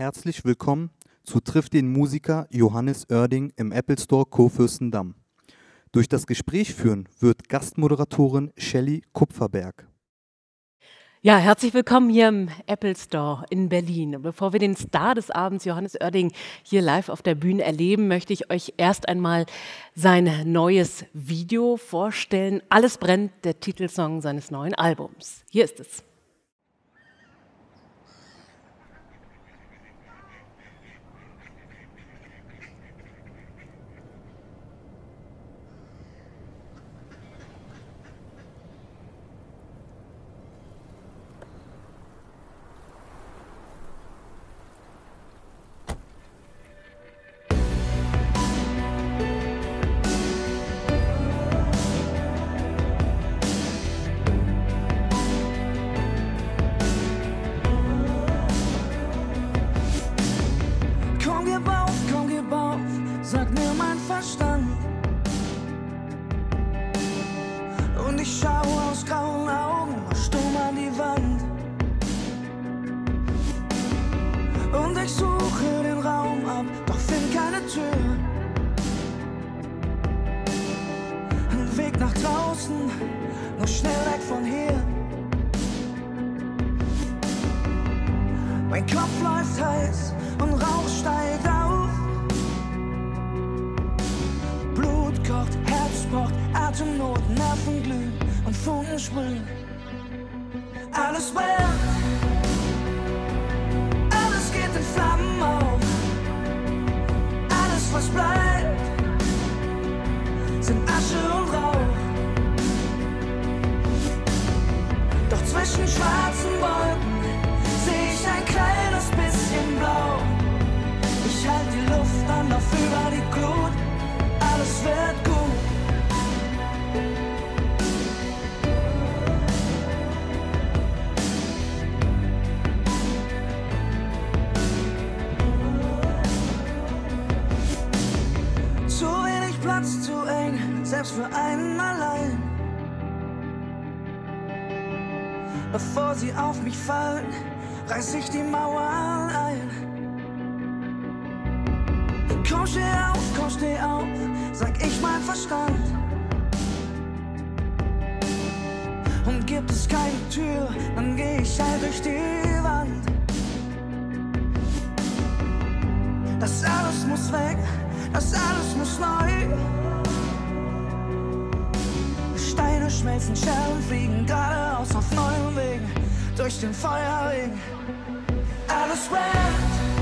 Herzlich willkommen zu Trifft den Musiker Johannes Oerding im Apple Store Kurfürstendamm. Durch das Gespräch führen wird Gastmoderatorin Shelley Kupferberg. Ja, herzlich willkommen hier im Apple Store in Berlin. Bevor wir den Star des Abends, Johannes Oerding, hier live auf der Bühne erleben, möchte ich euch erst einmal sein neues Video vorstellen. Alles brennt, der Titelsong seines neuen Albums. Hier ist es. swoon. Reiß ich die Mauer ein. Komm, steh auf, komm, steh auf, sag ich mein Verstand. Und gibt es keine Tür, dann geh ich halt durch die Wand. Das alles muss weg, das alles muss neu. Steine schmelzen, Scherben fliegen geradeaus auf neuen Wegen durch den Feuerring. Alles brennt,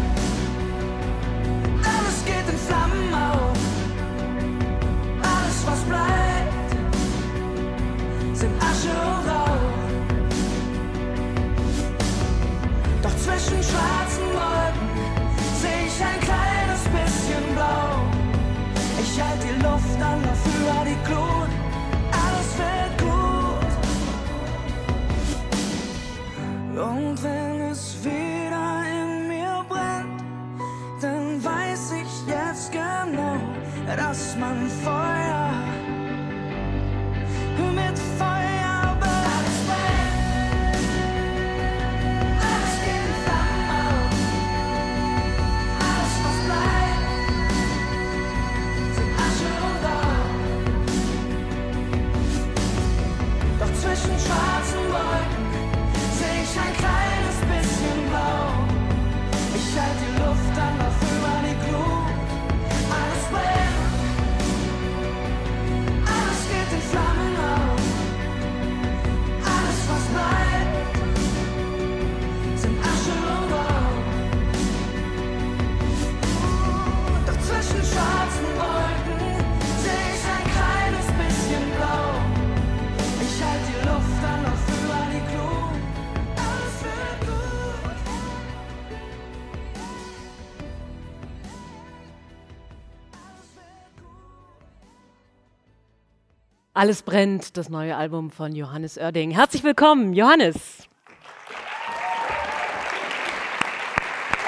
Alles brennt, das neue Album von Johannes Oerding. Herzlich willkommen, Johannes.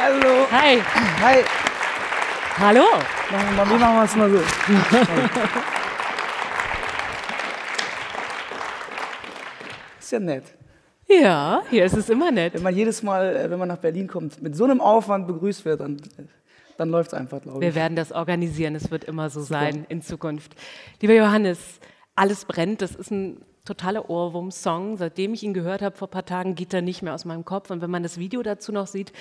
Hallo. Hi. Hi. Hallo. Wir, wie machen wir es mal so? Ist ja nett. Ja, hier ist es immer nett. Wenn man jedes Mal, äh, wenn man nach Berlin kommt, mit so einem Aufwand begrüßt wird, dann, dann läuft es einfach, glaube Wir ich. werden das organisieren, es wird immer so sein in Zukunft. Lieber Johannes, alles brennt, das ist ein totaler Ohrwurm-Song. Seitdem ich ihn gehört habe vor ein paar Tagen, geht er nicht mehr aus meinem Kopf. Und wenn man das Video dazu noch sieht,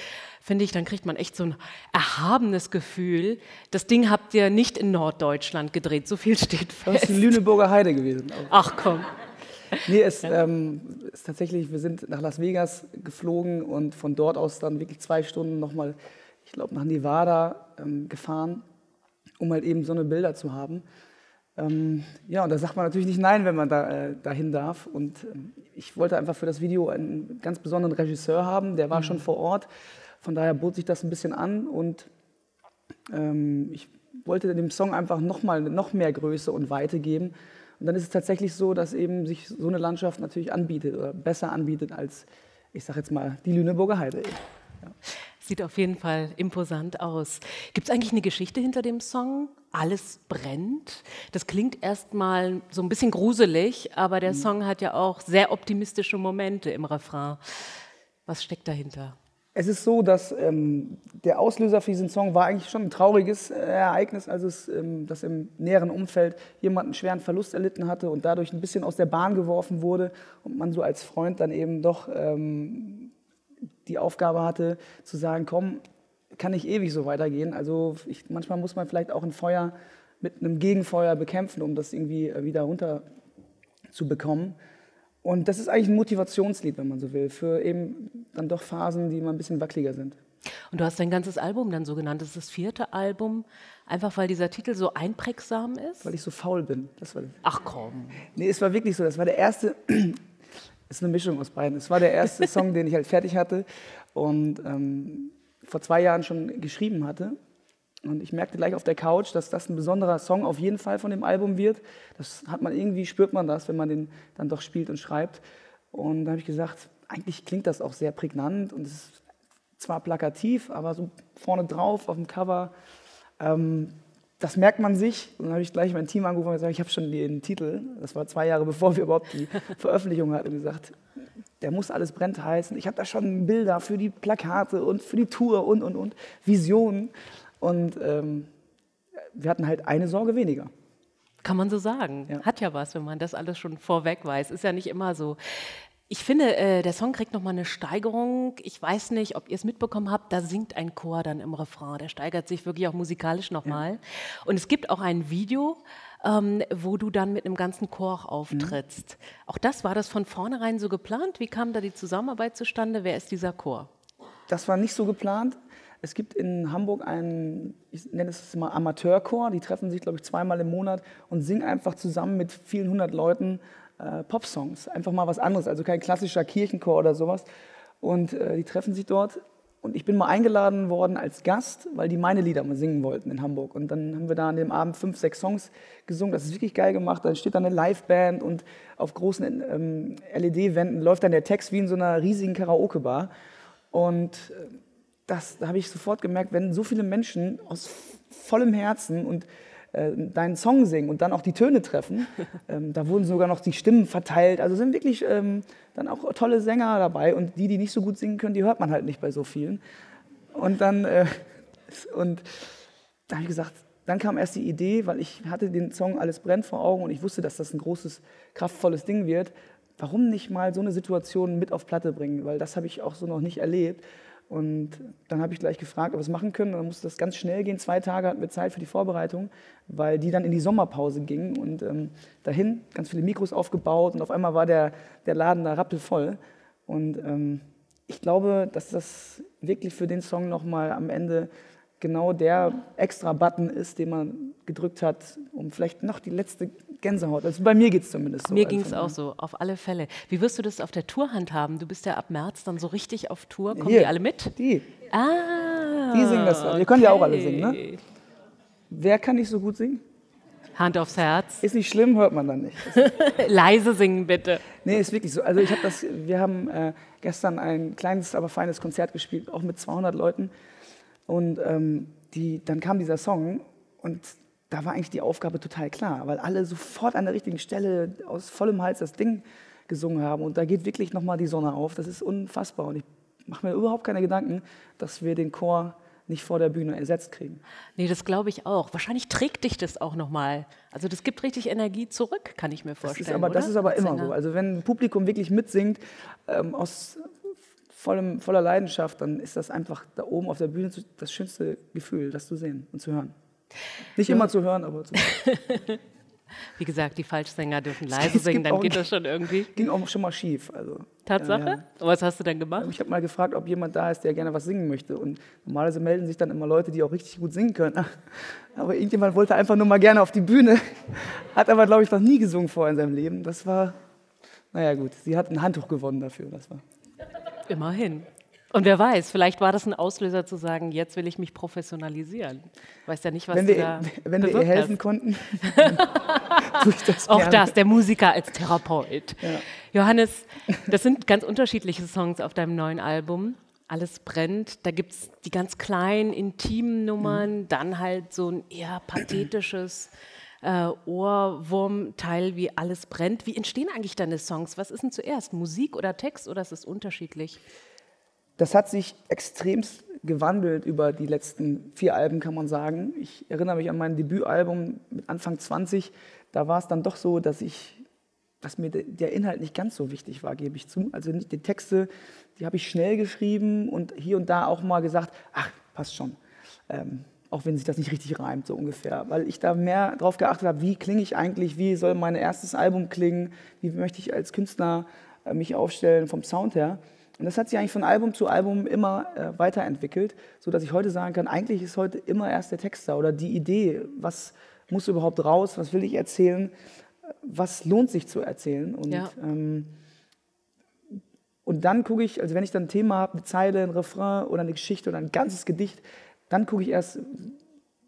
finde ich, dann kriegt man echt so ein erhabenes Gefühl. Das Ding habt ihr nicht in Norddeutschland gedreht, so viel steht Das ist fest. die Lüneburger Heide gewesen. Ach komm. Nee, es ähm, ist tatsächlich, wir sind nach Las Vegas geflogen und von dort aus dann wirklich zwei Stunden nochmal, ich glaube, nach Nevada ähm, gefahren, um halt eben so eine Bilder zu haben. Ähm, ja, und da sagt man natürlich nicht nein, wenn man da äh, dahin darf. Und ähm, ich wollte einfach für das Video einen ganz besonderen Regisseur haben, der war schon vor Ort. Von daher bot sich das ein bisschen an und ähm, ich wollte dem Song einfach noch mal noch mehr Größe und Weite geben. Und dann ist es tatsächlich so, dass eben sich so eine Landschaft natürlich anbietet oder besser anbietet als, ich sag jetzt mal, die Lüneburger Heide. Sieht auf jeden Fall imposant aus. Gibt es eigentlich eine Geschichte hinter dem Song? Alles brennt. Das klingt erstmal so ein bisschen gruselig, aber der Song hat ja auch sehr optimistische Momente im Refrain. Was steckt dahinter? Es ist so, dass ähm, der Auslöser für diesen Song war eigentlich schon ein trauriges äh, Ereignis, als es, ähm, dass im näheren Umfeld jemand einen schweren Verlust erlitten hatte und dadurch ein bisschen aus der Bahn geworfen wurde und man so als Freund dann eben doch ähm, die Aufgabe hatte zu sagen, komm, kann nicht ewig so weitergehen. Also ich, manchmal muss man vielleicht auch ein Feuer mit einem Gegenfeuer bekämpfen, um das irgendwie äh, wieder runter zu bekommen. Und das ist eigentlich ein Motivationslied, wenn man so will, für eben dann doch Phasen, die mal ein bisschen wackeliger sind. Und du hast dein ganzes Album dann so genannt. Das ist das vierte Album, einfach weil dieser Titel so einprägsam ist? Weil ich so faul bin. Das war, Ach komm. nee, es war wirklich so. Das war der erste, ist eine Mischung aus beiden. Es war der erste Song, den ich halt fertig hatte und ähm, vor zwei Jahren schon geschrieben hatte. Und ich merkte gleich auf der Couch, dass das ein besonderer Song auf jeden Fall von dem Album wird. Das hat man irgendwie, spürt man das, wenn man den dann doch spielt und schreibt. Und da habe ich gesagt, eigentlich klingt das auch sehr prägnant und es ist zwar plakativ, aber so vorne drauf auf dem Cover, ähm, das merkt man sich. Und dann habe ich gleich mein Team angerufen und gesagt, ich habe schon den Titel, das war zwei Jahre bevor wir überhaupt die Veröffentlichung hatten, und gesagt, der muss alles brennt heißen. Ich habe da schon Bilder für die Plakate und für die Tour und, und, und, Visionen. Und ähm, wir hatten halt eine Sorge weniger. Kann man so sagen. Ja. Hat ja was, wenn man das alles schon vorweg weiß. Ist ja nicht immer so. Ich finde, äh, der Song kriegt nochmal eine Steigerung. Ich weiß nicht, ob ihr es mitbekommen habt, da singt ein Chor dann im Refrain. Der steigert sich wirklich auch musikalisch nochmal. Und es gibt auch ein Video, ähm, wo du dann mit einem ganzen Chor auch auftrittst. Auch das, war das von vornherein so geplant? Wie kam da die Zusammenarbeit zustande? Wer ist dieser Chor? Das war nicht so geplant. Es gibt in Hamburg einen, ich nenne es mal Amateurchor, die treffen sich, glaube ich, zweimal im Monat und singen einfach zusammen mit vielen hundert Leuten äh, Popsongs. Einfach mal was anderes, also kein klassischer Kirchenchor oder sowas. Und äh, die treffen sich dort. Und ich bin mal eingeladen worden als Gast, weil die meine Lieder mal singen wollten in Hamburg. Und dann haben wir da an dem Abend fünf, sechs Songs gesungen. Das ist wirklich geil gemacht. Dann steht da eine Liveband und auf großen ähm, LED-Wänden läuft dann der Text wie in so einer riesigen Karaoke-Bar. Und äh, das, da habe ich sofort gemerkt, wenn so viele Menschen aus vollem Herzen und äh, deinen Song singen und dann auch die Töne treffen, ähm, da wurden sogar noch die Stimmen verteilt. Also sind wirklich ähm, dann auch tolle Sänger dabei und die, die nicht so gut singen können, die hört man halt nicht bei so vielen. Und dann äh, und da habe ich gesagt, dann kam erst die Idee, weil ich hatte den Song Alles brennt vor Augen und ich wusste, dass das ein großes, kraftvolles Ding wird. Warum nicht mal so eine Situation mit auf Platte bringen? Weil das habe ich auch so noch nicht erlebt. Und dann habe ich gleich gefragt, ob wir es machen können. Und dann musste das ganz schnell gehen. Zwei Tage hatten wir Zeit für die Vorbereitung, weil die dann in die Sommerpause gingen. Und ähm, dahin ganz viele Mikros aufgebaut. Und auf einmal war der, der Laden da rappelvoll. Und ähm, ich glaube, dass das wirklich für den Song nochmal am Ende genau der extra Button ist, den man gedrückt hat, um vielleicht noch die letzte Gänsehaut. Also bei mir geht es zumindest so. Mir ging es von auch so, auf alle Fälle. Wie wirst du das auf der Tour handhaben? Du bist ja ab März dann so richtig auf Tour. Kommen Hier, die alle mit? Die. Ah. Die singen das. Ihr könnt ja auch alle singen, ne? okay. Wer kann nicht so gut singen? Hand aufs Herz. Ist nicht schlimm, hört man dann nicht. Leise singen bitte. Nee, ist wirklich so. Also ich habe das, wir haben äh, gestern ein kleines, aber feines Konzert gespielt, auch mit 200 Leuten. Und ähm, die, dann kam dieser Song und da war eigentlich die Aufgabe total klar, weil alle sofort an der richtigen Stelle aus vollem Hals das Ding gesungen haben. Und da geht wirklich nochmal die Sonne auf. Das ist unfassbar. Und ich mache mir überhaupt keine Gedanken, dass wir den Chor nicht vor der Bühne ersetzt kriegen. Nee, das glaube ich auch. Wahrscheinlich trägt dich das auch nochmal. Also das gibt richtig Energie zurück, kann ich mir vorstellen. Das ist aber, das ist aber immer so. Also wenn ein Publikum wirklich mitsingt, ähm, aus vollem, voller Leidenschaft, dann ist das einfach da oben auf der Bühne das schönste Gefühl, das zu sehen und zu hören. Nicht immer zu hören, aber zu Wie gesagt, die Falschsänger dürfen leise singen, dann geht das schon irgendwie. ging auch schon mal schief. Also, Tatsache? Ja, ja. Was hast du dann gemacht? Ich habe mal gefragt, ob jemand da ist, der gerne was singen möchte. Und normalerweise melden sich dann immer Leute, die auch richtig gut singen können. Aber irgendjemand wollte einfach nur mal gerne auf die Bühne, hat aber, glaube ich, noch nie gesungen vorher in seinem Leben. Das war, naja gut, sie hat ein Handtuch gewonnen dafür. Das war. Immerhin. Und wer weiß, vielleicht war das ein Auslöser zu sagen, jetzt will ich mich professionalisieren. Weiß ja nicht, was Wenn du wir, da wenn wir ihr helfen hast. konnten, tue ich das Auch gerne. das, der Musiker als Therapeut. Johannes, das sind ganz unterschiedliche Songs auf deinem neuen Album. Alles brennt. Da gibt es die ganz kleinen, intimen Nummern, dann halt so ein eher pathetisches äh, Ohrwurmteil wie Alles brennt. Wie entstehen eigentlich deine Songs? Was ist denn zuerst? Musik oder Text oder ist es unterschiedlich? Das hat sich extremst gewandelt über die letzten vier Alben, kann man sagen. Ich erinnere mich an mein Debütalbum mit Anfang 20. Da war es dann doch so, dass ich, dass mir de- der Inhalt nicht ganz so wichtig war, gebe ich zu. Also die Texte, die habe ich schnell geschrieben und hier und da auch mal gesagt, ach, passt schon. Ähm, auch wenn sich das nicht richtig reimt, so ungefähr. Weil ich da mehr drauf geachtet habe, wie klinge ich eigentlich, wie soll mein erstes Album klingen, wie möchte ich als Künstler äh, mich aufstellen vom Sound her. Und das hat sich eigentlich von Album zu Album immer äh, weiterentwickelt, sodass ich heute sagen kann, eigentlich ist heute immer erst der Text da oder die Idee, was muss überhaupt raus, was will ich erzählen, äh, was lohnt sich zu erzählen. Und, Ja. ähm, und dann gucke ich, also wenn ich dann ein Thema habe, eine Zeile, ein Refrain oder eine Geschichte oder ein ganzes Gedicht, dann gucke ich erst,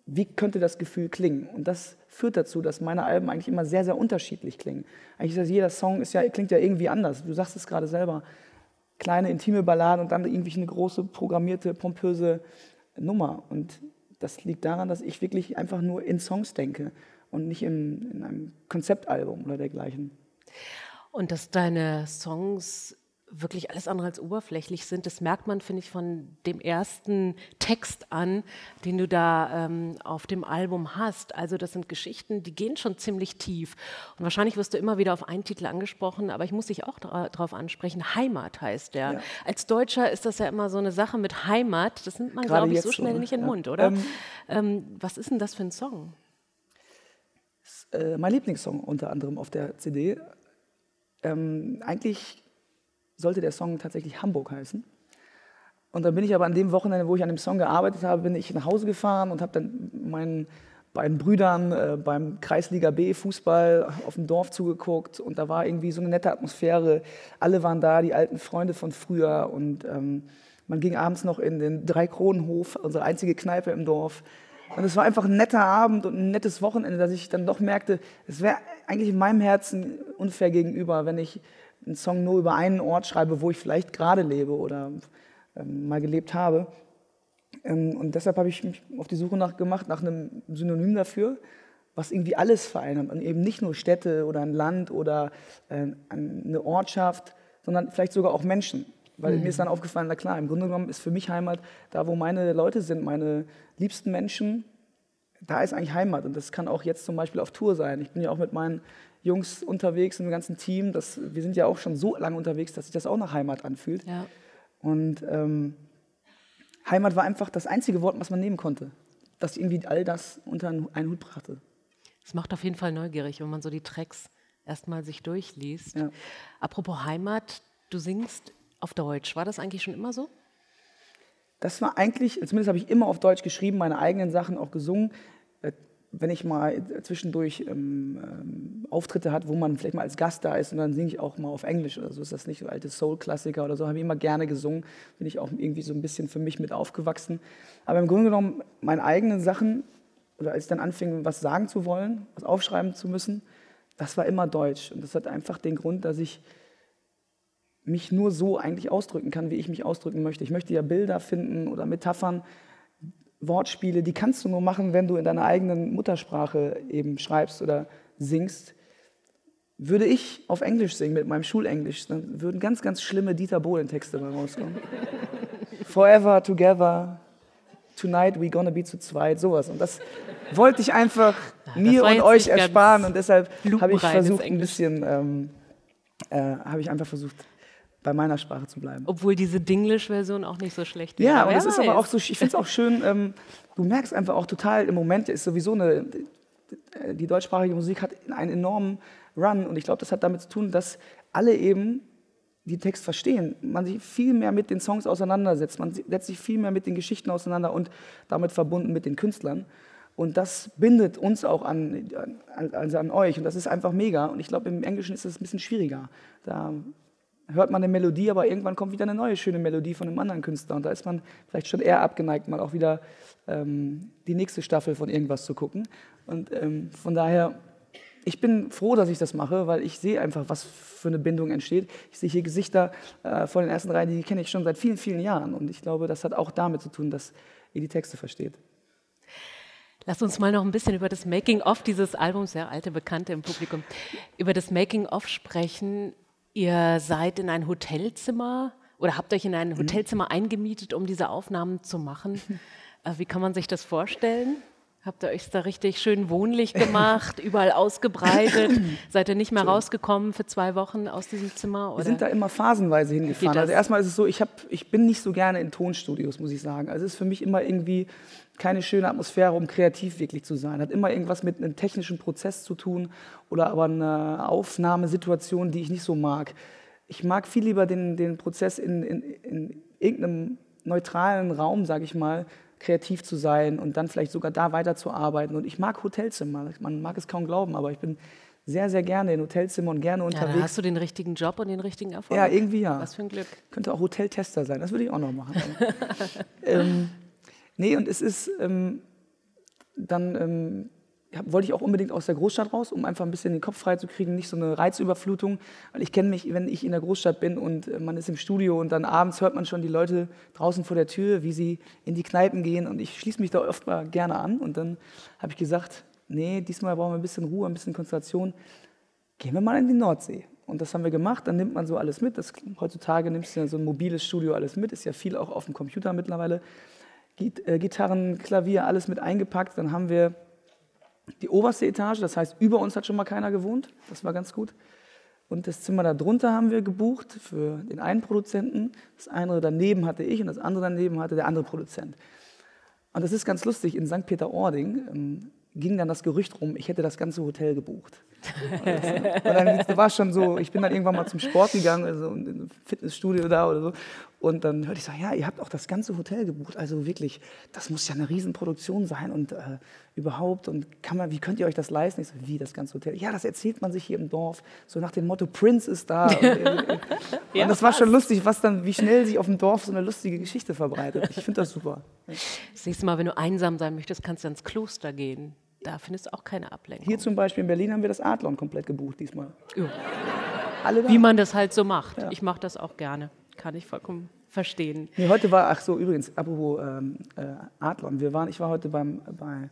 wie könnte das Gefühl klingen. Und das führt dazu, dass meine Alben eigentlich immer sehr, sehr unterschiedlich klingen. Eigentlich ist das, jeder Song ist ja, klingt ja irgendwie anders. Du sagst es gerade selber. Kleine, intime Balladen und dann irgendwie eine große, programmierte, pompöse Nummer. Und das liegt daran, dass ich wirklich einfach nur in Songs denke und nicht in, in einem Konzeptalbum oder dergleichen. Und dass deine Songs wirklich alles andere als oberflächlich sind, das merkt man, finde ich, von dem ersten Text an, den du da ähm, auf dem Album hast. Also das sind Geschichten, die gehen schon ziemlich tief. Und wahrscheinlich wirst du immer wieder auf einen Titel angesprochen, aber ich muss dich auch dra drauf ansprechen. Heimat heißt der. Ja. Als Deutscher ist das ja immer so eine Sache mit Heimat. Das nimmt man, glaube ich, so schnell ne? nicht in den Ja. Mund, oder? Ähm, Ähm, was ist denn das für ein Song? äh, mein Lieblingssong unter anderem auf der CD. Ähm, eigentlich sollte der Song tatsächlich Hamburg heißen. Und dann bin ich aber an dem Wochenende, wo ich an dem Song gearbeitet habe, bin ich nach Hause gefahren und habe dann meinen beiden Brüdern äh, beim Kreisliga B Fußball auf dem Dorf zugeguckt und da war irgendwie so eine nette Atmosphäre. Alle waren da, die alten Freunde von früher und ähm, man ging abends noch in den Dreikronenhof, unsere einzige Kneipe im Dorf. Und es war einfach ein netter Abend und ein nettes Wochenende, dass ich dann doch merkte, es wäre eigentlich in meinem Herzen unfair gegenüber, wenn ich einen Song nur über einen Ort schreibe, wo ich vielleicht gerade lebe oder ähm, mal gelebt habe. Ähm, und deshalb habe ich mich auf die Suche nach gemacht, nach einem Synonym dafür, was irgendwie alles vereint. Und eben nicht nur Städte oder ein Land oder äh, eine Ortschaft, sondern vielleicht sogar auch Menschen. Weil mir ist dann aufgefallen, na klar, im Grunde genommen ist für mich Heimat da, wo meine Leute sind, meine liebsten Menschen, da ist eigentlich Heimat. Und das kann auch jetzt zum Beispiel auf Tour sein. Ich bin ja auch mit meinen Jungs unterwegs, im ganzen Team. Das, wir sind ja auch schon so lange unterwegs, dass sich das auch nach Heimat anfühlt. Ja. Und ähm, Heimat war einfach das einzige Wort, was man nehmen konnte, das irgendwie all das unter einen Hut brachte. Es macht auf jeden Fall neugierig, wenn man so die Tracks erstmal sich durchliest. Ja. Apropos Heimat, du singst auf Deutsch. War das eigentlich schon immer so? Das war eigentlich, zumindest habe ich immer auf Deutsch geschrieben, meine eigenen Sachen auch gesungen. Wenn ich mal zwischendurch ähm, ähm, Auftritte hat, wo man vielleicht mal als Gast da ist und dann singe ich auch mal auf Englisch oder so, ist das nicht so alte Soul-Klassiker oder so, habe ich immer gerne gesungen, bin ich auch irgendwie so ein bisschen für mich mit aufgewachsen. Aber im Grunde genommen, meine eigenen Sachen, oder als ich dann anfing, was sagen zu wollen, was aufschreiben zu müssen, das war immer Deutsch. Und das hat einfach den Grund, dass ich mich nur so eigentlich ausdrücken kann, wie ich mich ausdrücken möchte. Ich möchte ja Bilder finden oder Metaphern, Wortspiele, die kannst du nur machen, wenn du in deiner eigenen Muttersprache eben schreibst oder singst. würde ich auf Englisch singen mit meinem Schulenglisch, dann würden ganz, ganz schlimme Dieter Bohlen-Texte mal rauskommen. Forever, together, tonight we gonna be zu zweit, sowas. Und das wollte ich einfach mir war und euch ersparen und deshalb habe ich versucht, ein bisschen, ähm, äh, habe ich einfach versucht, bei meiner Sprache zu bleiben. Obwohl diese Dinglish-Version auch nicht so schlecht wäre. Ja, und es ist aber auch so, ich finde es auch schön, ähm, du merkst einfach auch total, im Moment ist sowieso eine, die deutschsprachige Musik hat einen enormen Run und ich glaube, das hat damit zu tun, dass alle eben die Text verstehen, man sich viel mehr mit den Songs auseinandersetzt, man setzt sich viel mehr mit den Geschichten auseinander und damit verbunden mit den Künstlern. Und das bindet uns auch an, an, also an euch und das ist einfach mega. Und ich glaube, im Englischen ist es ein bisschen schwieriger. Da hört man eine Melodie, aber irgendwann kommt wieder eine neue schöne Melodie von einem anderen Künstler. Und da ist man vielleicht schon eher abgeneigt, mal auch wieder ähm, die nächste Staffel von irgendwas zu gucken. Und ähm, von daher, ich bin froh, dass ich das mache, weil ich sehe einfach, was für eine Bindung entsteht. Ich sehe hier Gesichter äh, vor den ersten Reihen, die kenne ich schon seit vielen, vielen Jahren. Und ich glaube, das hat auch damit zu tun, dass ihr die Texte versteht. Lass uns mal noch ein bisschen über das Making-of dieses Albums, sehr alte Bekannte im Publikum, über das Making-of sprechen. Ihr seid in ein Hotelzimmer oder habt euch in Mhm. ein Hotelzimmer eingemietet, um diese Aufnahmen zu machen. Äh, Wie kann man sich das vorstellen? Habt ihr euch da richtig schön wohnlich gemacht, überall ausgebreitet? Seid ihr nicht mehr rausgekommen für zwei Wochen aus diesem Zimmer? Wir Oder? sind da immer phasenweise hingefahren. Also erstmal ist es so, ich, hab, ich bin nicht so gerne in Tonstudios, muss ich sagen. Also es ist für mich immer irgendwie keine schöne Atmosphäre, um kreativ wirklich zu sein. Hat immer irgendwas mit einem technischen Prozess zu tun oder aber eine Aufnahmesituation, die ich nicht so mag. Ich mag viel lieber den, den Prozess in, in, in irgendeinem neutralen Raum, sage ich mal, kreativ zu sein und dann vielleicht sogar da weiterzuarbeiten. Und ich mag Hotelzimmer. Man mag es kaum glauben, aber ich bin sehr, sehr gerne in Hotelzimmern und gerne ja, unterwegs. dann hast du den richtigen Job und den richtigen Erfolg. Ja, irgendwie ja. Was für ein Glück. Könnte auch Hoteltester sein, das würde ich auch noch machen. ähm, nee, und es ist ähm, dann, ähm, ja, wollte ich auch unbedingt aus der Großstadt raus, um einfach ein bisschen den Kopf frei zu kriegen, nicht so eine Reizüberflutung. Weil ich kenne mich, wenn ich in der Großstadt bin und äh, man ist im Studio und dann abends hört man schon die Leute draußen vor der Tür, wie sie in die Kneipen gehen und ich schließe mich da oft mal gerne an. Und dann habe ich gesagt, nee, diesmal brauchen wir ein bisschen Ruhe, ein bisschen Konzentration gehen wir mal in die Nordsee. Und das haben wir gemacht, dann nimmt man so alles mit. Das, heutzutage nimmst du ja so ein mobiles Studio alles mit, ist ja viel auch auf dem Computer mittlerweile. Äh, Gitarren, Klavier, alles mit eingepackt. Dann haben wir die oberste Etage, das heißt, über uns hat schon mal keiner gewohnt. Das war ganz gut. Und das Zimmer darunter haben wir gebucht für den einen Produzenten. Das andere daneben hatte ich und das andere daneben hatte der andere Produzent. Und das ist ganz lustig, in St. Peter-Ording ähm, ging dann das Gerücht rum, ich hätte das ganze Hotel gebucht. Und dann war es schon so, ich bin dann irgendwann mal zum Sport gegangen, also in ein Fitnessstudio da oder so. Und dann hörte ich so, ja, ihr habt auch das ganze Hotel gebucht. Also wirklich, das muss ja eine Riesenproduktion sein und äh, überhaupt. Und kann man, wie könnt ihr euch das leisten? Ich so, wie das ganze Hotel? Ja, das erzählt man sich hier im Dorf, so nach dem Motto, Prince ist da. Und, äh, und Ja, das war schon lustig, was dann, wie schnell sich auf dem Dorf so eine lustige Geschichte verbreitet. Ich finde das super. Das nächste Mal, wenn du einsam sein möchtest, kannst du ins Kloster gehen. Da findest du auch keine Ablenkung. Hier zum Beispiel in Berlin haben wir das Adlon komplett gebucht diesmal. Ja. Wie man das halt so macht. Ich mache das auch gerne. Kann ich vollkommen verstehen. Nee, heute war, ach so, übrigens, apropos ähm, äh, Adlon. Wir waren, ich war heute beim, bei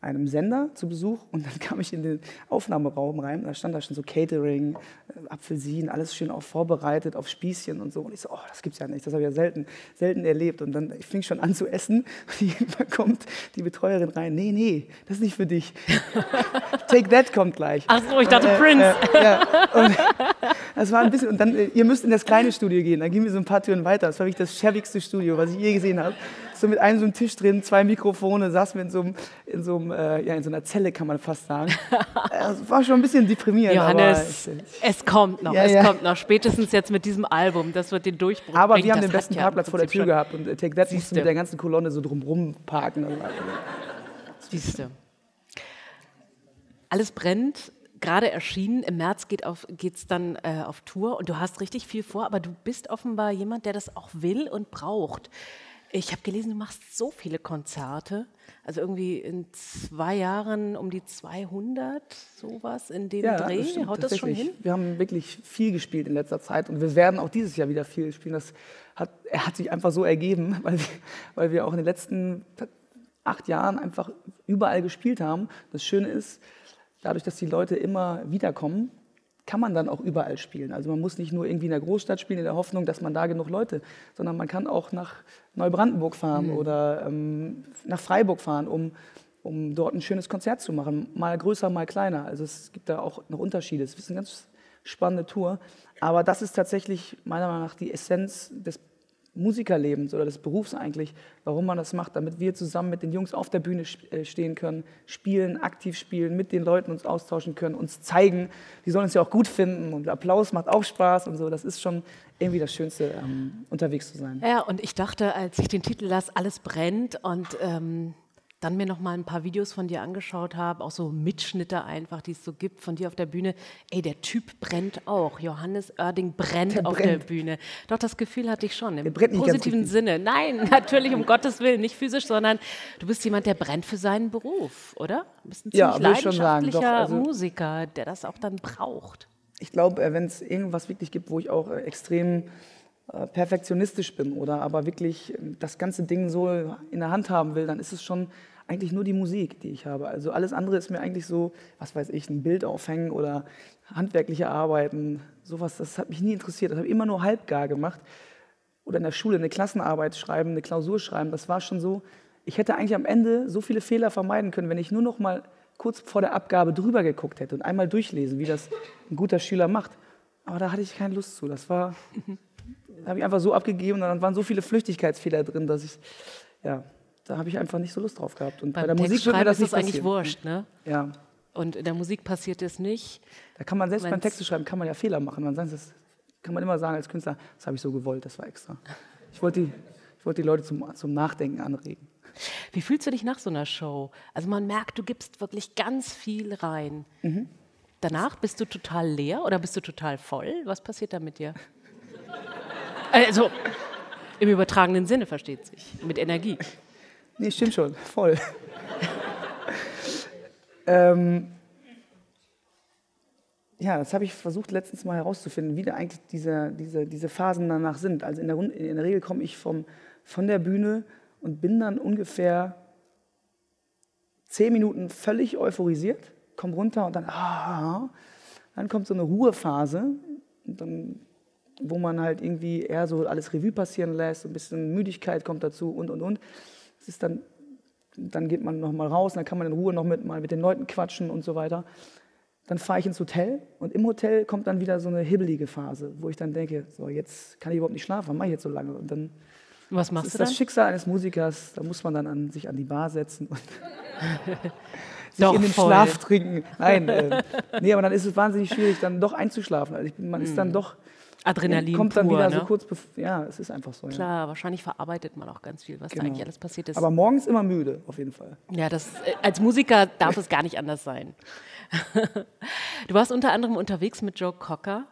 einem Sender zu Besuch und dann kam ich in den Aufnahmeraum rein. Da stand da schon so Catering, äh, Apfelsinen, alles schön auch vorbereitet auf Spießchen und so. Und ich so, oh, das gibt's ja nicht, das habe ich ja selten, selten erlebt. Und dann ich fing schon an zu essen und irgendwann kommt die Betreuerin rein. Nee, nee, das ist nicht für dich. Take That kommt gleich. Ach so, ich dachte Prince. Ja, und das war ein bisschen, und dann, äh, ihr müsst in das kleine Studio gehen. Dann gingen wir so ein paar Türen weiter. Das war wirklich das schäbigste Studio, was ich je gesehen habe. So mit einem so einem Tisch drin, zwei Mikrofone, saßen wir in so, einem, in so, einem, äh, ja, in so einer Zelle, kann man fast sagen. Das war schon ein bisschen deprimierend. Johannes, aber, es kommt noch, Ja, es ja. kommt noch. Spätestens jetzt mit diesem Album, das wird den Durchbruch aber bringen. wir haben den besten Parkplatz vor der Tür gehabt und äh, Take That musste mit der ganzen Kolonne so drumrum parken. Also, schon- Siehste. Alles brennt, gerade erschienen. Im März geht auf, geht's dann äh, auf Tour und du hast richtig viel vor, aber du bist offenbar jemand, der das auch will und braucht. Ich habe gelesen, du machst so viele Konzerte. Also irgendwie in zwei Jahren um die 200, sowas in dem Dreh. stimmt, Haut das schon hin? Wir haben wirklich viel gespielt in letzter Zeit und wir werden auch dieses Jahr wieder viel spielen. Das hat, hat sich einfach so ergeben, weil wir, weil wir auch in den letzten acht Jahren einfach überall gespielt haben. Das Schöne ist, dadurch, dass die Leute immer wiederkommen, kann man dann auch überall spielen. Also man muss nicht nur irgendwie in der Großstadt spielen in der Hoffnung, dass man da genug Leute, sondern man kann auch nach Neubrandenburg fahren oder ähm, nach Freiburg fahren, um, um dort ein schönes Konzert zu machen. Mal größer, mal kleiner. Also es gibt da auch noch Unterschiede. Es ist eine ganz spannende Tour. Aber das ist tatsächlich meiner Meinung nach die Essenz des Musikerlebens oder des Berufs eigentlich, warum man das macht, damit wir zusammen mit den Jungs auf der Bühne äh, stehen können, spielen, aktiv spielen, mit den Leuten uns austauschen können, uns zeigen. Die sollen uns ja auch gut finden und Applaus macht auch Spaß und so. Das ist schon irgendwie das Schönste, ähm, unterwegs zu sein. Ja, und ich dachte, als ich den Titel las, alles brennt und ähm, dann mir noch mal ein paar Videos von dir angeschaut habe, auch so Mitschnitte einfach, die es so gibt von dir auf der Bühne. Ey, der Typ brennt auch. Johannes Oerding brennt Der auf brennt. der Bühne. Doch das Gefühl hatte ich schon im positiven. Sinne. Nein, natürlich um Gottes Willen, nicht physisch, sondern du bist jemand, der brennt für seinen Beruf, oder? Du bist ein Ja, ziemlich ich schon sagen, doch, leidenschaftlicher also- Musiker, der das auch dann braucht. ich glaube, wenn es irgendwas wirklich gibt, wo ich auch äh, extrem äh, perfektionistisch bin oder aber wirklich äh, das ganze Ding so in der Hand haben will, dann ist es schon eigentlich nur die Musik, die ich habe. Also alles andere ist mir eigentlich so, was weiß ich, ein Bild aufhängen oder handwerkliche Arbeiten, sowas, das hat mich nie interessiert. Das habe ich immer nur halbgar gemacht. Oder in der Schule eine Klassenarbeit schreiben, eine Klausur schreiben, das war schon so. Ich hätte eigentlich am Ende so viele Fehler vermeiden können, wenn ich nur noch mal kurz vor der Abgabe drüber geguckt hätte und einmal durchlesen, wie das ein guter Schüler macht. Aber da hatte ich keine Lust zu. Das war, habe ich einfach so abgegeben und dann waren so viele Flüchtigkeitsfehler drin, dass ich, ja, da habe ich einfach nicht so Lust drauf gehabt. Und bei der Beim Musik wird mir das ist nicht das eigentlich wurscht, ne? Ja, Und in der Musik passiert es nicht. da kann man selbst beim Texte schreiben, kann man ja Fehler machen. Man das kann man immer sagen als Künstler, das habe ich so gewollt, das war extra. Ich wollte die, ich wollte die Leute zum, zum Nachdenken anregen. Wie fühlst du dich nach so einer Show? Also man merkt, du gibst wirklich ganz viel rein. Mhm. Danach bist du total leer oder bist du total voll? Was passiert da mit dir? Also im übertragenen Sinne versteht sich, mit Energie. Nee, stimmt schon, voll. ähm, ja, das habe ich versucht letztens mal herauszufinden, wie da eigentlich diese, diese, diese Phasen danach sind. Also in der, in der Regel komme ich vom, von der Bühne und bin dann ungefähr zehn Minuten völlig euphorisiert, komme runter und dann, ah, dann kommt so eine Ruhephase, und dann, wo man halt irgendwie eher so alles Revue passieren lässt, ein bisschen Müdigkeit kommt dazu und, und, und. Es ist dann, dann geht man noch mal raus, dann kann man in Ruhe noch mit, mal mit den Leuten quatschen und so weiter. Dann fahre ich ins Hotel und im Hotel kommt dann wieder so eine hibbelige Phase, wo ich dann denke, so jetzt kann ich überhaupt nicht schlafen, was mache ich jetzt so lange? Und dann was das machst ist du dann? das Schicksal eines Musikers, da muss man dann an, sich an die Bar setzen und sich Doch in den voll. Schlaf trinken. Nein, äh, nee, aber dann ist es wahnsinnig schwierig, dann doch einzuschlafen. Also ich, man ist dann doch, Adrenalin kommt dann pur, wieder ne? so kurz, bevor, ja, es ist einfach so. Ja. Klar, wahrscheinlich verarbeitet man auch ganz viel, was da Genau. eigentlich alles passiert ist. Aber morgens immer müde, auf jeden Fall. Ja, das, äh, als Musiker darf es gar nicht anders sein. Du warst unter anderem unterwegs mit Joe Cocker.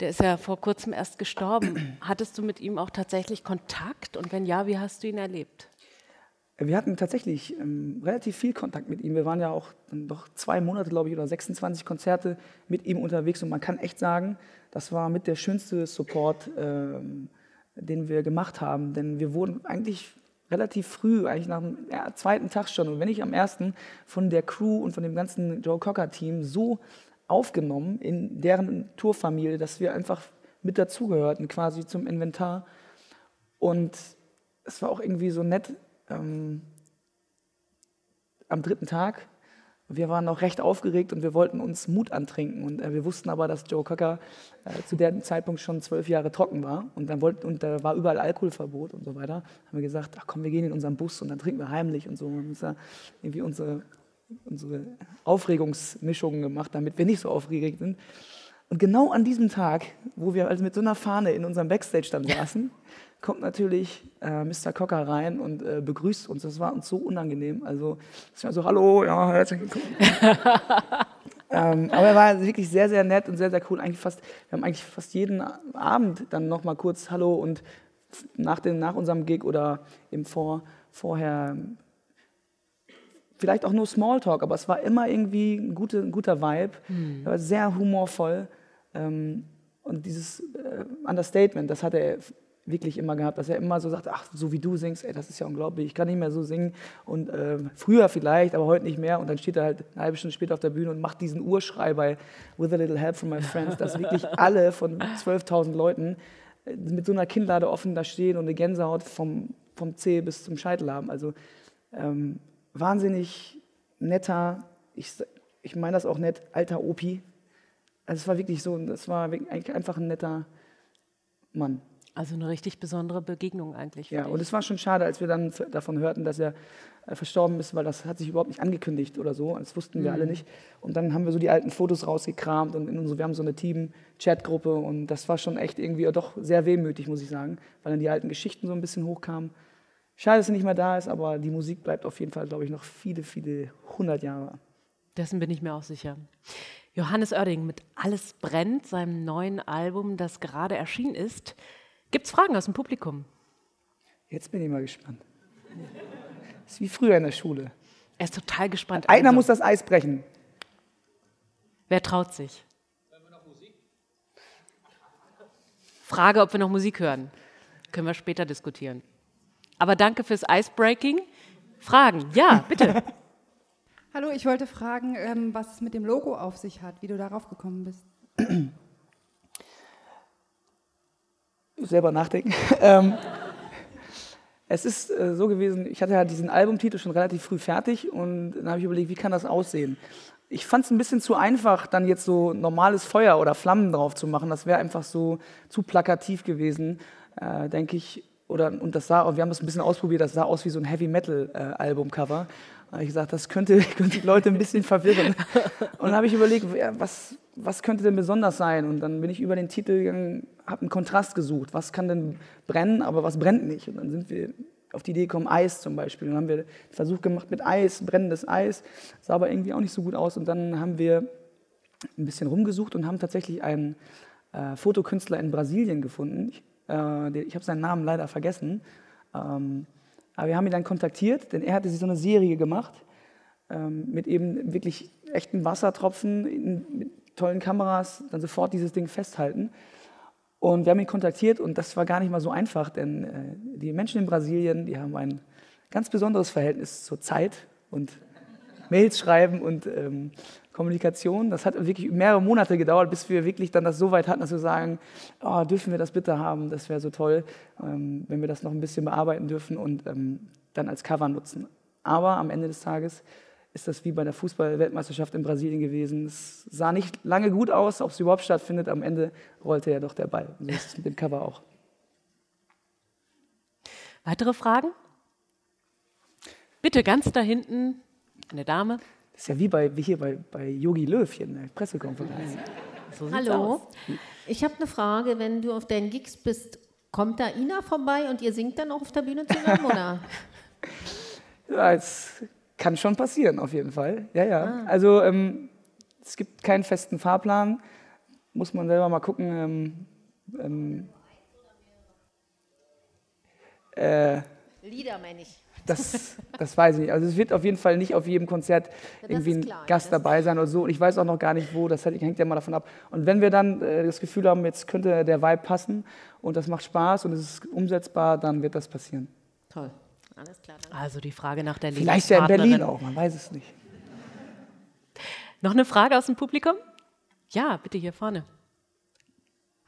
Der ist ja vor kurzem erst gestorben. Hattest du mit ihm auch tatsächlich Kontakt? Und wenn ja, wie hast du ihn erlebt? Wir hatten tatsächlich ähm, relativ viel Kontakt mit ihm. Wir waren ja auch dann doch zwei Monate, glaube ich, oder 26 Konzerte mit ihm unterwegs. Und man kann echt sagen, das war mit der schönste Support, ähm, den wir gemacht haben. Denn wir wurden eigentlich relativ früh, eigentlich nach dem ja, zweiten Tag schon, und wenn nicht am ersten, von der Crew und von dem ganzen Joe Cocker-Team so aufgenommen in deren Tourfamilie, dass wir einfach mit dazugehörten, quasi zum Inventar. Und es war auch irgendwie so nett. Ähm, am dritten Tag, wir waren noch recht aufgeregt und wir wollten uns Mut antrinken. Und äh, wir wussten aber, dass Joe Cocker äh, zu dem Zeitpunkt schon zwölf Jahre trocken war. Und dann wollten, und da war überall Alkoholverbot und so weiter. Haben wir gesagt, ach komm, wir gehen in unseren Bus und dann trinken wir heimlich und so. Wir haben da irgendwie unsere, unsere Aufregungsmischungen gemacht, damit wir nicht so aufgeregt sind. Und genau an diesem Tag, wo wir also mit so einer Fahne in unserem Backstage dann saßen, kommt natürlich äh, Mr. Cocker rein und äh, begrüßt uns. Das war uns so unangenehm. Also, es war so, hallo, ja, herzlich willkommen. ähm, aber er war wirklich sehr, sehr nett und sehr, sehr cool. Eigentlich fast, wir haben eigentlich fast jeden Abend dann noch mal kurz Hallo und nach, dem, nach unserem Gig oder im Vor, vorher vielleicht auch nur Smalltalk, aber es war immer irgendwie ein, gute, ein guter Vibe. Er war sehr humorvoll. Ähm, und dieses äh, Understatement, das hat er wirklich immer gehabt, dass er immer so sagt, ach, so wie du singst, ey, das ist ja unglaublich, ich kann nicht mehr so singen und äh, früher vielleicht, aber heute nicht mehr und dann steht er halt eine halbe Stunde später auf der Bühne und macht diesen Urschrei bei With a Little Help from My Friends, dass wirklich alle von 12.000 Leuten äh, mit so einer Kinnlade offen da stehen und eine Gänsehaut vom, vom Zeh bis zum Scheitel haben. Also ähm, wahnsinnig netter, ich, ich meine das auch nett, alter Opi. Also es war wirklich so, das war einfach ein netter Mann. Also eine richtig besondere Begegnung eigentlich. Ja, dich. und es war schon schade, als wir dann davon hörten, dass er äh, verstorben ist, weil das hat sich überhaupt nicht angekündigt oder so. Das wussten wir alle nicht. Und dann haben wir so die alten Fotos rausgekramt und in unsere, wir haben so eine Team-Chat-Gruppe und das war schon echt irgendwie doch sehr wehmütig, muss ich sagen, weil dann die alten Geschichten so ein bisschen hochkamen. Schade, dass er nicht mehr da ist, aber die Musik bleibt auf jeden Fall, glaube ich, noch viele, viele hundert Jahre. Dessen bin ich mir auch sicher. Johannes Oerding mit Alles brennt, seinem neuen Album, das gerade erschienen ist. Gibt es Fragen aus dem Publikum? Jetzt bin ich mal gespannt. Das ist wie früher in der Schule. Er ist total gespannt. Einer Also, muss das Eis brechen. Wer traut sich? Frage, ob wir noch Musik hören. Können wir später diskutieren. Aber danke fürs Icebreaking. Fragen? Ja, bitte. Hallo, ich wollte fragen, ähm, was es mit dem Logo auf sich hat, wie du darauf gekommen bist. selber nachdenken. ähm, es ist äh, so gewesen, ich hatte ja diesen Albumtitel schon relativ früh fertig und dann habe ich überlegt, wie kann das aussehen? Ich fand es ein bisschen zu einfach, dann jetzt so normales Feuer oder Flammen drauf zu machen. Das wäre einfach so zu plakativ gewesen, äh, denke ich. Oder, und das sah, wir haben das ein bisschen ausprobiert, das sah aus wie so ein Heavy Metal äh, Albumcover. Habe ich gesagt, das könnte, könnte die Leute ein bisschen verwirren. Und dann habe ich überlegt, was, was könnte denn besonders sein? Und dann bin ich über den Titel gegangen, habe einen Kontrast gesucht. Was kann denn brennen, aber was brennt nicht? Und dann sind wir auf die Idee gekommen, Eis zum Beispiel. Und dann haben wir einen Versuch gemacht mit Eis, brennendes Eis. Sah aber irgendwie auch nicht so gut aus. Und dann haben wir ein bisschen rumgesucht und haben tatsächlich einen äh, Fotokünstler in Brasilien gefunden. Ich, äh, ich habe seinen Namen leider vergessen. Ähm, aber wir haben ihn dann kontaktiert, denn er hatte sich so eine Serie gemacht ähm, mit eben wirklich echten Wassertropfen, in, mit tollen Kameras, dann sofort dieses Ding festhalten. Und wir haben ihn kontaktiert und das war gar nicht mal so einfach, denn äh, die Menschen in Brasilien, die haben ein ganz besonderes Verhältnis zur Zeit und Mails schreiben und ähm, Kommunikation. Das hat wirklich mehrere Monate gedauert, bis wir wirklich dann das so weit hatten, dass wir sagen, oh, dürfen wir das bitte haben, das wäre so toll, ähm, wenn wir das noch ein bisschen bearbeiten dürfen und ähm, dann als Cover nutzen. Aber am Ende des Tages ist das wie bei der Fußball-Weltmeisterschaft in Brasilien gewesen. Es sah nicht lange gut aus, ob es überhaupt stattfindet. Am Ende rollte ja doch der Ball. So ist es mit dem Cover auch. Weitere Fragen? Bitte ganz da hinten eine Dame. Das ist ja wie, bei, wie hier bei, bei Yogi Löw hier in der Pressekonferenz. So Hallo. aus. Ich habe eine Frage. Wenn du auf deinen Gigs bist, kommt da Ina vorbei und ihr singt dann auch auf der Bühne zusammen, oder? Ja, es kann schon passieren, auf jeden Fall. Ja, ja. Also ähm, es gibt keinen festen Fahrplan. Muss man selber mal gucken. Ähm, ähm, äh, Lieder, meine ich. Das, das weiß ich nicht. Also es wird auf jeden Fall nicht auf jedem Konzert das irgendwie ein klar, Gast dabei sein oder so. Und ich weiß auch noch gar nicht wo. Das hängt ja mal davon ab. Und wenn wir dann äh, das Gefühl haben, jetzt könnte der Vibe passen und das macht Spaß und es ist umsetzbar, dann wird das passieren. Toll. Alles klar. Danke. Also die Frage nach der Vielleicht ja in Berlin auch, man weiß es nicht. Noch eine Frage aus dem Publikum? Ja, bitte hier vorne.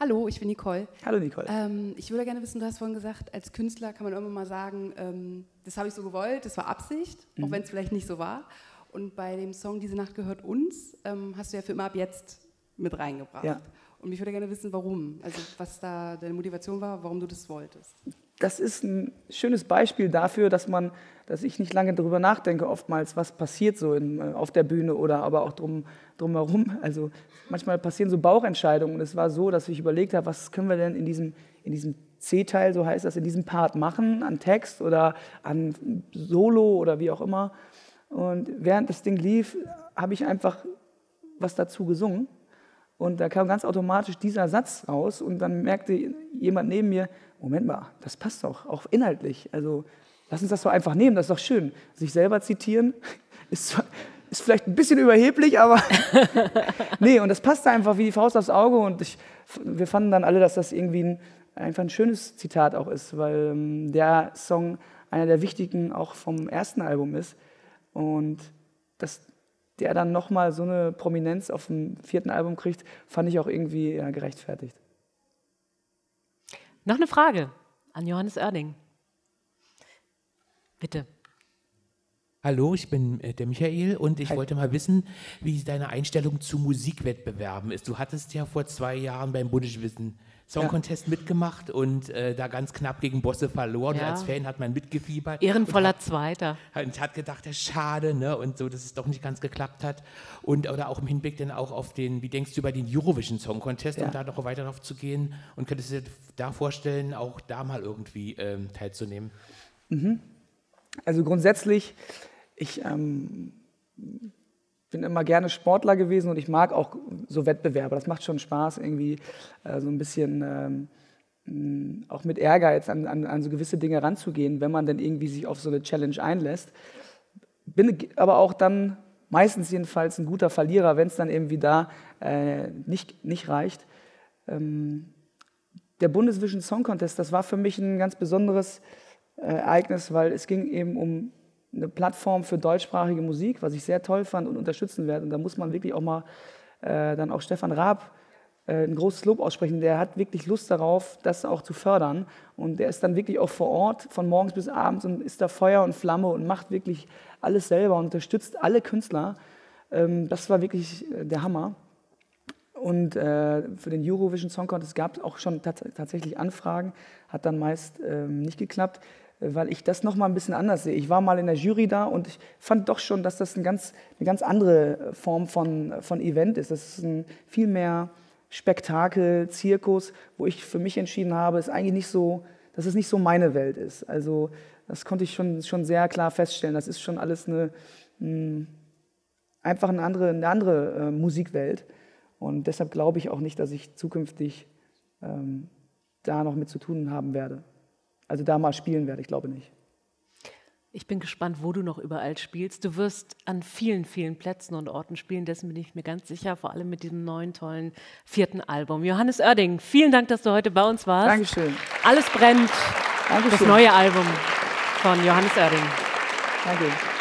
Hallo, ich bin Nicole. Hallo Nicole. Ähm, ich würde gerne wissen, du hast vorhin gesagt, als Künstler kann man irgendwann mal sagen, ähm, das habe ich so gewollt, das war Absicht, Mhm. auch wenn es vielleicht nicht so war. Und bei dem Song Diese Nacht gehört uns ähm, hast du ja für immer ab jetzt mit reingebracht. Ja. Und ich würde gerne wissen, warum. Also was da deine Motivation war, warum du das wolltest. Das ist ein schönes Beispiel dafür, dass man, dass ich nicht lange darüber nachdenke, oftmals, was passiert so in, äh, auf der Bühne oder aber auch drum, drumherum. Also manchmal passieren so Bauchentscheidungen und es war so, dass ich überlegt habe, was können wir denn in diesem, in diesem C-Teil, so heißt das, in diesem Part machen, an Text oder an Solo oder wie auch immer. Und während das Ding lief, habe ich einfach was dazu gesungen. Und da kam ganz automatisch dieser Satz raus und dann merkte jemand neben mir, Moment mal, das passt doch, auch inhaltlich. Also lass uns das doch einfach nehmen, das ist doch schön. Sich selber zitieren ist, ist vielleicht ein bisschen überheblich, aber nee, und das passte einfach wie die Faust aufs Auge und ich, wir fanden dann alle, dass das irgendwie ein, einfach ein schönes Zitat auch ist, weil ähm, der Song einer der wichtigen auch vom ersten Album ist. Und dass der dann nochmal so eine Prominenz auf dem vierten Album kriegt, fand ich auch irgendwie ja, gerechtfertigt. Noch eine Frage an Johannes Oerding. Bitte. Hallo, ich bin äh, der Michael und ich Hi. wollte mal wissen, wie deine Einstellung zu Musikwettbewerben ist. Du hattest ja vor zwei Jahren beim Bundeswissen Song Ja. Contest mitgemacht und äh, da ganz knapp gegen Bosse verloren. Ja. Als Fan hat man mitgefiebert. Ehrenvoller Zweiter. Und hat, hat gedacht, ja, schade, ne? Und so, dass es doch nicht ganz geklappt hat. Und oder auch im Hinblick dann auch auf den, wie denkst du über den Eurovision Song Contest, Ja. um da noch weiter drauf zu gehen? Und könntest du dir da vorstellen, auch da mal irgendwie ähm, teilzunehmen? Also grundsätzlich, ich ähm, bin immer gerne Sportler gewesen und ich mag auch so Wettbewerbe. Das macht schon Spaß, irgendwie äh, so ein bisschen ähm, mh, auch mit Ehrgeiz an, an, an so gewisse Dinge ranzugehen, wenn man dann irgendwie sich auf so eine Challenge einlässt. Bin aber auch dann meistens jedenfalls ein guter Verlierer, wenn es dann irgendwie da äh, nicht, nicht reicht. Ähm, der Bundesvision Song Contest, das war für mich ein ganz besonderes äh, Ereignis, weil es ging eben um eine Plattform für deutschsprachige Musik, was ich sehr toll fand und unterstützen werde. Und da muss man wirklich auch mal äh, dann auch Stefan Raab äh, ein großes Lob aussprechen. Der hat wirklich Lust darauf, das auch zu fördern. Und der ist dann wirklich auch vor Ort von morgens bis abends und ist da Feuer und Flamme und macht wirklich alles selber und unterstützt alle Künstler. Ähm, das war wirklich äh, der Hammer. Und äh, für den Eurovision Song Contest gab es auch schon tats tatsächlich Anfragen, hat dann meist ähm, nicht geklappt, weil ich das noch mal ein bisschen anders sehe. Ich war mal in der Jury da und ich fand doch schon, dass das ein ganz, eine ganz andere Form von, von Event ist. Das ist ein viel mehr Spektakel, Zirkus, wo ich für mich entschieden habe, ist eigentlich nicht so, dass es nicht so meine Welt ist. Also das konnte ich schon, schon sehr klar feststellen. Das ist schon alles eine, einfach eine andere, eine andere äh, Musikwelt. Und deshalb glaube ich auch nicht, dass ich zukünftig ähm, da noch mit zu tun haben werde. Also da mal spielen werde, ich glaube nicht. Ich bin gespannt, wo du noch überall spielst. Du wirst an vielen, vielen Plätzen und Orten spielen, dessen bin ich mir ganz sicher, vor allem mit diesem neuen, tollen vierten Album. Johannes Oerding, vielen Dank, dass du heute bei uns warst. Dankeschön. Alles brennt, das Dankeschön. neue Album von Johannes Oerding. Danke.